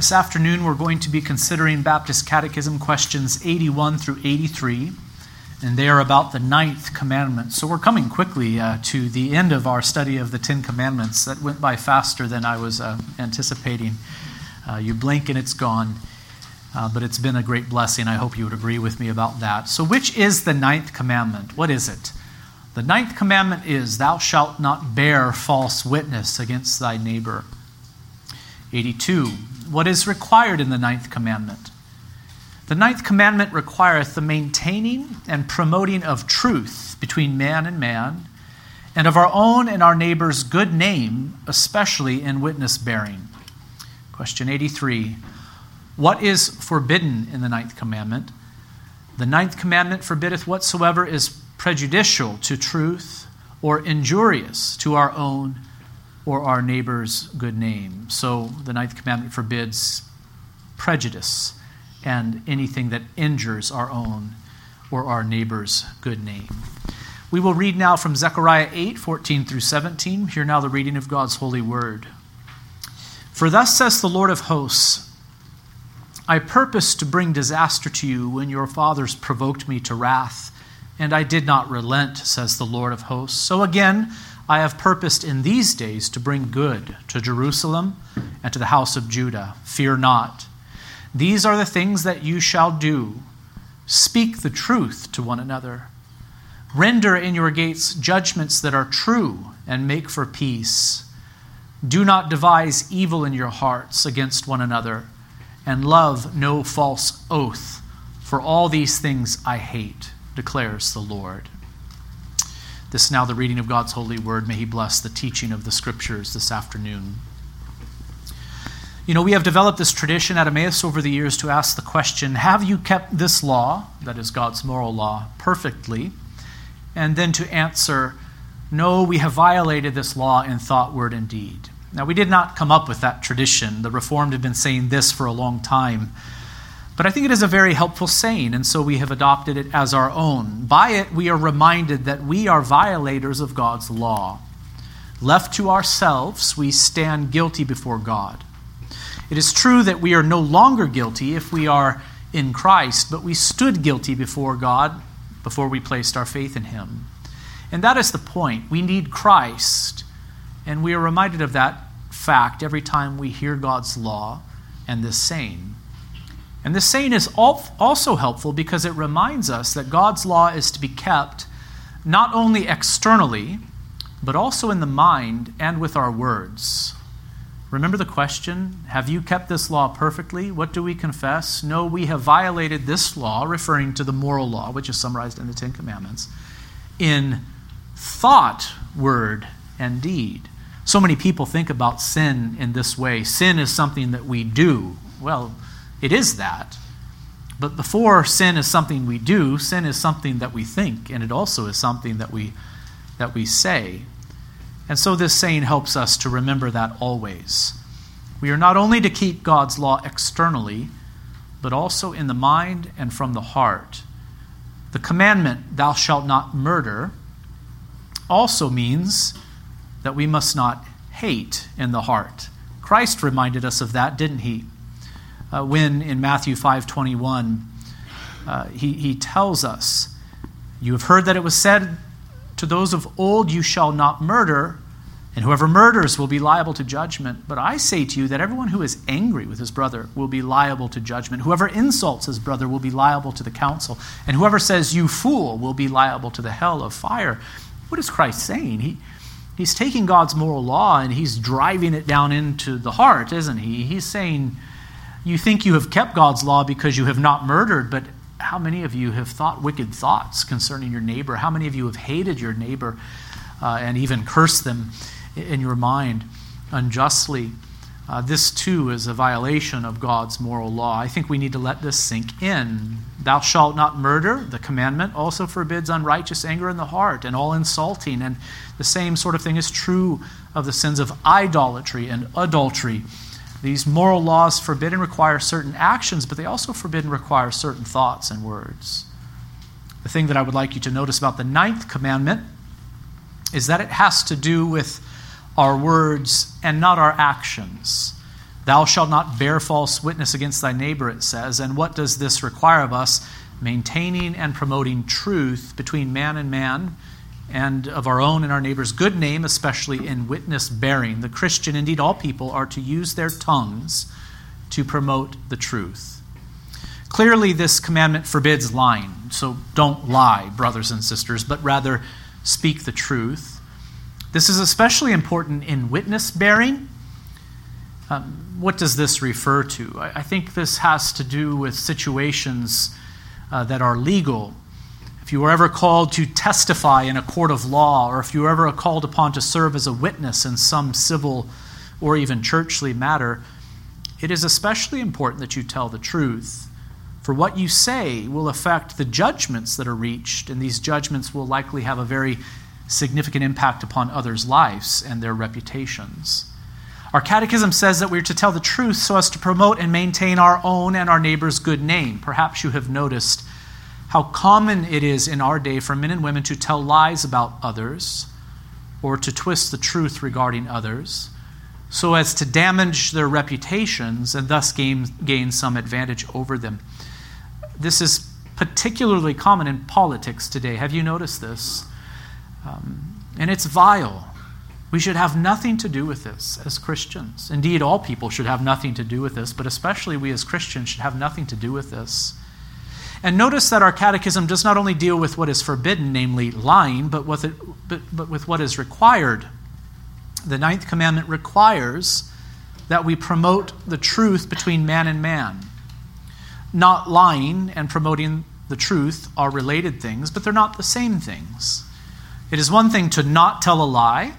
This afternoon, we're going to be considering Baptist Catechism questions 81 through 83, and they are about the ninth commandment. So we're coming quickly uh, to the end of our study of the Ten Commandments. That went by faster than I was uh, anticipating. Uh, you blink and it's gone, uh, but it's been a great blessing. I hope you would agree with me about that. So, which is the ninth commandment? What is it? The ninth commandment is, Thou shalt not bear false witness against thy neighbor. 82 what is required in the ninth commandment. The ninth commandment requireth the maintaining and promoting of truth between man and man, and of our own and our neighbor's good name, especially in witness bearing. Question 83 What is forbidden in the ninth commandment? The ninth commandment forbiddeth whatsoever is prejudicial to truth or injurious to our own or our neighbor's good name. So the ninth commandment forbids prejudice and anything that injures our own or our neighbor's good name. We will read now from Zechariah 8 14 through 17. Hear now the reading of God's holy word. For thus says the Lord of hosts I purposed to bring disaster to you when your fathers provoked me to wrath, and I did not relent, says the Lord of hosts. So again, I have purposed in these days to bring good to Jerusalem and to the house of Judah. Fear not. These are the things that you shall do. Speak the truth to one another. Render in your gates judgments that are true and make for peace. Do not devise evil in your hearts against one another, and love no false oath, for all these things I hate, declares the Lord. This is now the reading of God's holy word. May He bless the teaching of the scriptures this afternoon. You know, we have developed this tradition at Emmaus over the years to ask the question Have you kept this law, that is God's moral law, perfectly? And then to answer, No, we have violated this law in thought, word, and deed. Now, we did not come up with that tradition. The Reformed have been saying this for a long time. But I think it is a very helpful saying, and so we have adopted it as our own. By it, we are reminded that we are violators of God's law. Left to ourselves, we stand guilty before God. It is true that we are no longer guilty if we are in Christ, but we stood guilty before God before we placed our faith in Him. And that is the point. We need Christ, and we are reminded of that fact every time we hear God's law and this saying. And this saying is also helpful because it reminds us that God's law is to be kept not only externally, but also in the mind and with our words. Remember the question Have you kept this law perfectly? What do we confess? No, we have violated this law, referring to the moral law, which is summarized in the Ten Commandments, in thought, word, and deed. So many people think about sin in this way sin is something that we do. Well, it is that. But before sin is something we do, sin is something that we think, and it also is something that we, that we say. And so this saying helps us to remember that always. We are not only to keep God's law externally, but also in the mind and from the heart. The commandment, thou shalt not murder, also means that we must not hate in the heart. Christ reminded us of that, didn't he? Uh, when in Matthew 5:21 uh, he, he tells us, "You have heard that it was said to those of old, You shall not murder." And whoever murders will be liable to judgment. But I say to you that everyone who is angry with his brother will be liable to judgment. Whoever insults his brother will be liable to the council. And whoever says, You fool, will be liable to the hell of fire. What is Christ saying? He, he's taking God's moral law and he's driving it down into the heart, isn't he? He's saying, you think you have kept God's law because you have not murdered, but how many of you have thought wicked thoughts concerning your neighbor? How many of you have hated your neighbor uh, and even cursed them in your mind unjustly? Uh, this too is a violation of God's moral law. I think we need to let this sink in. Thou shalt not murder, the commandment, also forbids unrighteous anger in the heart and all insulting. And the same sort of thing is true of the sins of idolatry and adultery. These moral laws forbid and require certain actions, but they also forbid and require certain thoughts and words. The thing that I would like you to notice about the ninth commandment is that it has to do with our words and not our actions. Thou shalt not bear false witness against thy neighbor, it says. And what does this require of us? Maintaining and promoting truth between man and man, and of our own and our neighbor's good name, especially in witness bearing. The Christian, indeed all people, are to use their tongues to promote the truth. Clearly, this commandment forbids lying, so don't lie, brothers and sisters, but rather speak the truth. This is especially important in witness bearing. Um, what does this refer to? I, I, think this has to do with situations uh, that are legal. If you were ever called to testify in a court of law, or if you were ever called upon to serve as a witness in some civil or even churchly matter, it is especially important that you tell the truth. For what you say will affect the judgments that are reached, and these judgments will likely have a very significant impact upon others' lives and their reputations. Our catechism says that we're to tell the truth so as to promote and maintain our own and our neighbor's good name. Perhaps you have noticed how common it is in our day for men and women to tell lies about others or to twist the truth regarding others so as to damage their reputations and thus gain, gain some advantage over them. This is particularly common in politics today. Have you noticed this? Um, and it's vile. We should have nothing to do with this as Christians. Indeed, all people should have nothing to do with this, but especially we as Christians should have nothing to do with this. And notice that our catechism does not only deal with what is forbidden, namely lying, but with, it, but, but with what is required the ninth commandment requires that we promote the truth between man and man. Not lying and promoting the truth are related things, but they're not the same things. It is one thing to not tell a lie.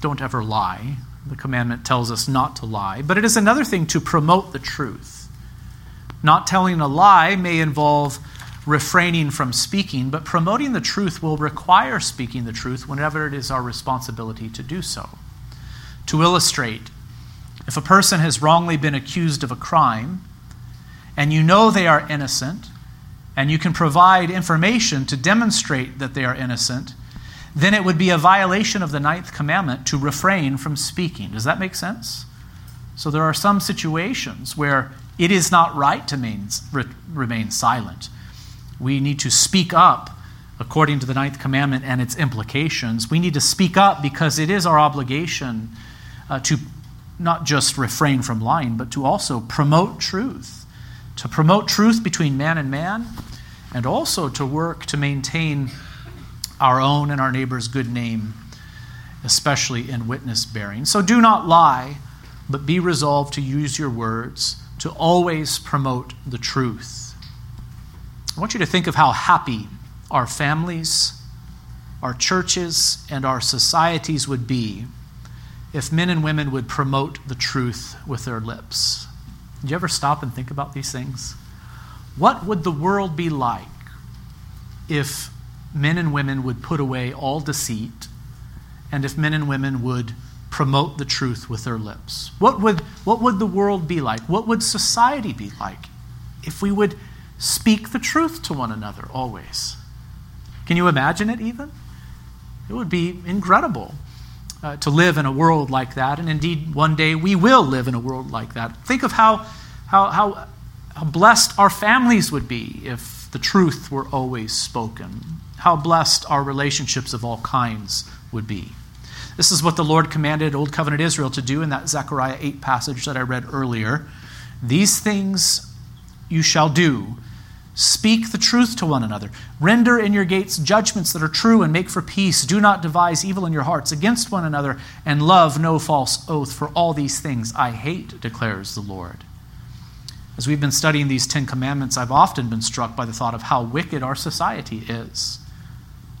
Don't ever lie. The commandment tells us not to lie. But it is another thing to promote the truth. Not telling a lie may involve refraining from speaking, but promoting the truth will require speaking the truth whenever it is our responsibility to do so. To illustrate, if a person has wrongly been accused of a crime, and you know they are innocent, and you can provide information to demonstrate that they are innocent, then it would be a violation of the ninth commandment to refrain from speaking. Does that make sense? So there are some situations where it is not right to remain, remain silent we need to speak up according to the ninth commandment and its implications. We need to speak up because it is our obligation uh, to not just refrain from lying, but to also promote truth, to promote truth between man and man, and also to work to maintain our own and our neighbor's good name, especially in witness bearing. So do not lie, but be resolved to use your words to always promote the truth. I want you to think of how happy our families, our churches, and our societies would be if men and women would promote the truth with their lips. Did you ever stop and think about these things? What would the world be like if men and women would put away all deceit and if men and women would promote the truth with their lips? What would, what would the world be like? What would society be like if we would speak the truth to one another always. Can you imagine it even? It would be incredible uh, to live in a world like that, and indeed, one day we will live in a world like that. Think of how, how, how, how blessed our families would be if the truth were always spoken, how blessed our relationships of all kinds would be. This is what the Lord commanded Old Covenant Israel to do in that Zechariah 8 passage that I read earlier. These things you shall do Speak the truth to one another. Render in your gates judgments that are true and make for peace. Do not devise evil in your hearts against one another, and love no false oath. For all these things I hate, declares the Lord. As we've been studying these Ten Commandments, I've often been struck by the thought of how wicked our society is.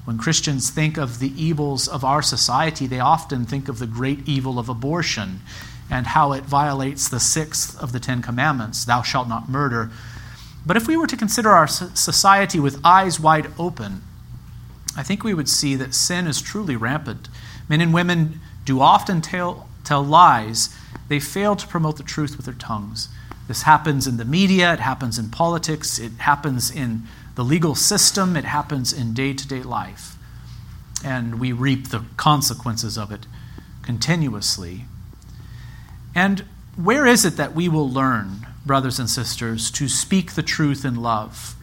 When Christians think of the evils of our society, they often think of the great evil of abortion and how it violates the sixth of the Ten Commandments Thou shalt not murder but if we were to consider our society with eyes wide open, I think we would see that sin is truly rampant. Men and women do often tell, tell lies. They fail to promote the truth with their tongues. This happens in the media, it happens in politics, it happens in the legal system, it happens in day to day life. And we reap the consequences of it continuously. And where is it that we will learn, brothers and sisters, to speak the truth in love,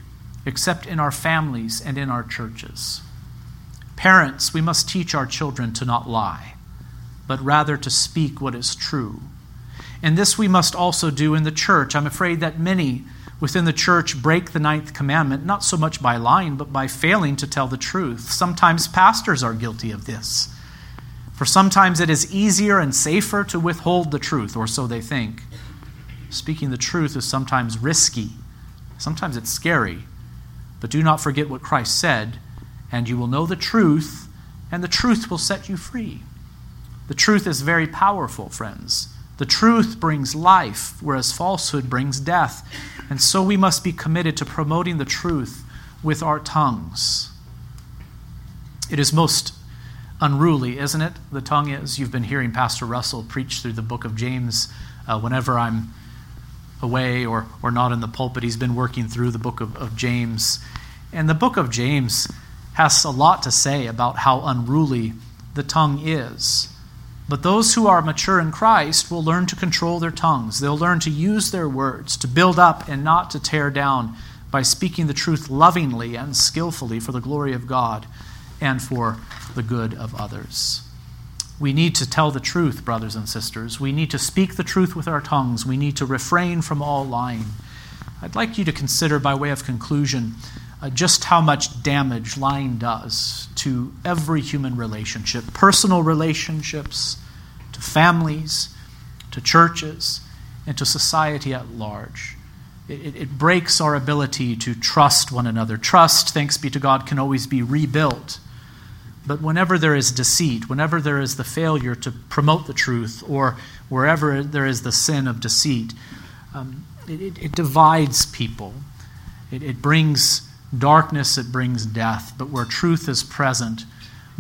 except in our families and in our churches? Parents, we must teach our children to not lie, but rather to speak what is true. And this we must also do in the church. I'm afraid that many within the church break the ninth commandment, not so much by lying, but by failing to tell the truth. Sometimes pastors are guilty of this. For sometimes it is easier and safer to withhold the truth, or so they think. Speaking the truth is sometimes risky, sometimes it's scary. But do not forget what Christ said, and you will know the truth, and the truth will set you free. The truth is very powerful, friends. The truth brings life, whereas falsehood brings death. And so we must be committed to promoting the truth with our tongues. It is most unruly, isn't it? The tongue is. You've been hearing Pastor Russell preach through the book of James uh, whenever I'm away or, or not in the pulpit. He's been working through the book of, of James. And the book of James has a lot to say about how unruly the tongue is. But those who are mature in Christ will learn to control their tongues. They'll learn to use their words, to build up and not to tear down by speaking the truth lovingly and skillfully for the glory of God and for the good of others. We need to tell the truth, brothers and sisters. We need to speak the truth with our tongues. We need to refrain from all lying. I'd like you to consider, by way of conclusion, uh, just how much damage lying does to every human relationship personal relationships, to families, to churches, and to society at large. It, it, breaks our ability to trust one another. Trust, thanks be to God, can always be rebuilt. But whenever there is deceit, whenever there is the failure to promote the truth, or wherever there is the sin of deceit, um, it, it, divides people. It, it brings darkness, it brings death. But where truth is present,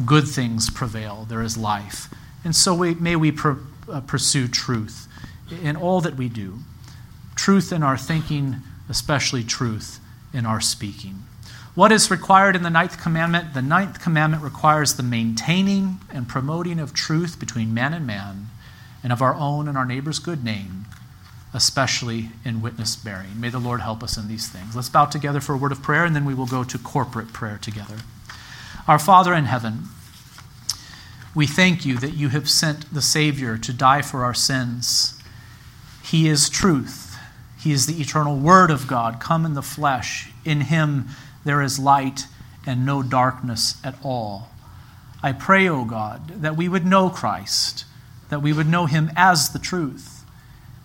good things prevail. There is life. And so we, may we pr- uh, pursue truth in all that we do truth in our thinking, especially truth in our speaking. What is required in the ninth commandment? The ninth commandment requires the maintaining and promoting of truth between man and man, and of our own and our neighbor's good name, especially in witness bearing. May the Lord help us in these things. Let's bow together for a word of prayer, and then we will go to corporate prayer together. Our Father in heaven, we thank you that you have sent the Savior to die for our sins. He is truth. He is the eternal Word of God, come in the flesh. In him, there is light and no darkness at all. I pray, O God, that we would know Christ, that we would know him as the truth,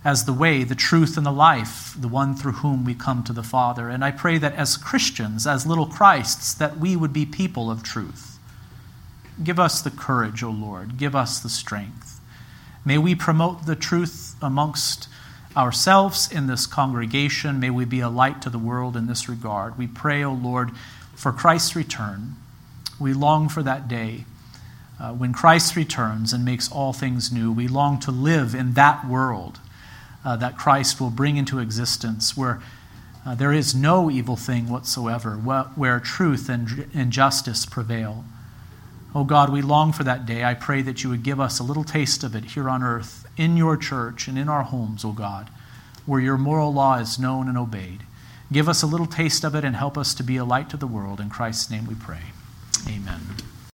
as the way, the truth, and the life, the one through whom we come to the Father. And I pray that as Christians, as little Christs, that we would be people of truth. Give us the courage, O Lord. Give us the strength. May we promote the truth amongst ourselves in this congregation. May we be a light to the world in this regard. We pray, O Lord, for Christ's return. We long for that day uh, when Christ returns and makes all things new. We long to live in that world uh, that Christ will bring into existence where uh, there is no evil thing whatsoever, where, truth and, and justice prevail. Oh God, we long for that day. I pray that you would give us a little taste of it here on earth in your church and in our homes, O God, where your moral law is known and obeyed. Give us a little taste of it and help us to be a light to the world. In Christ's name we pray. Amen.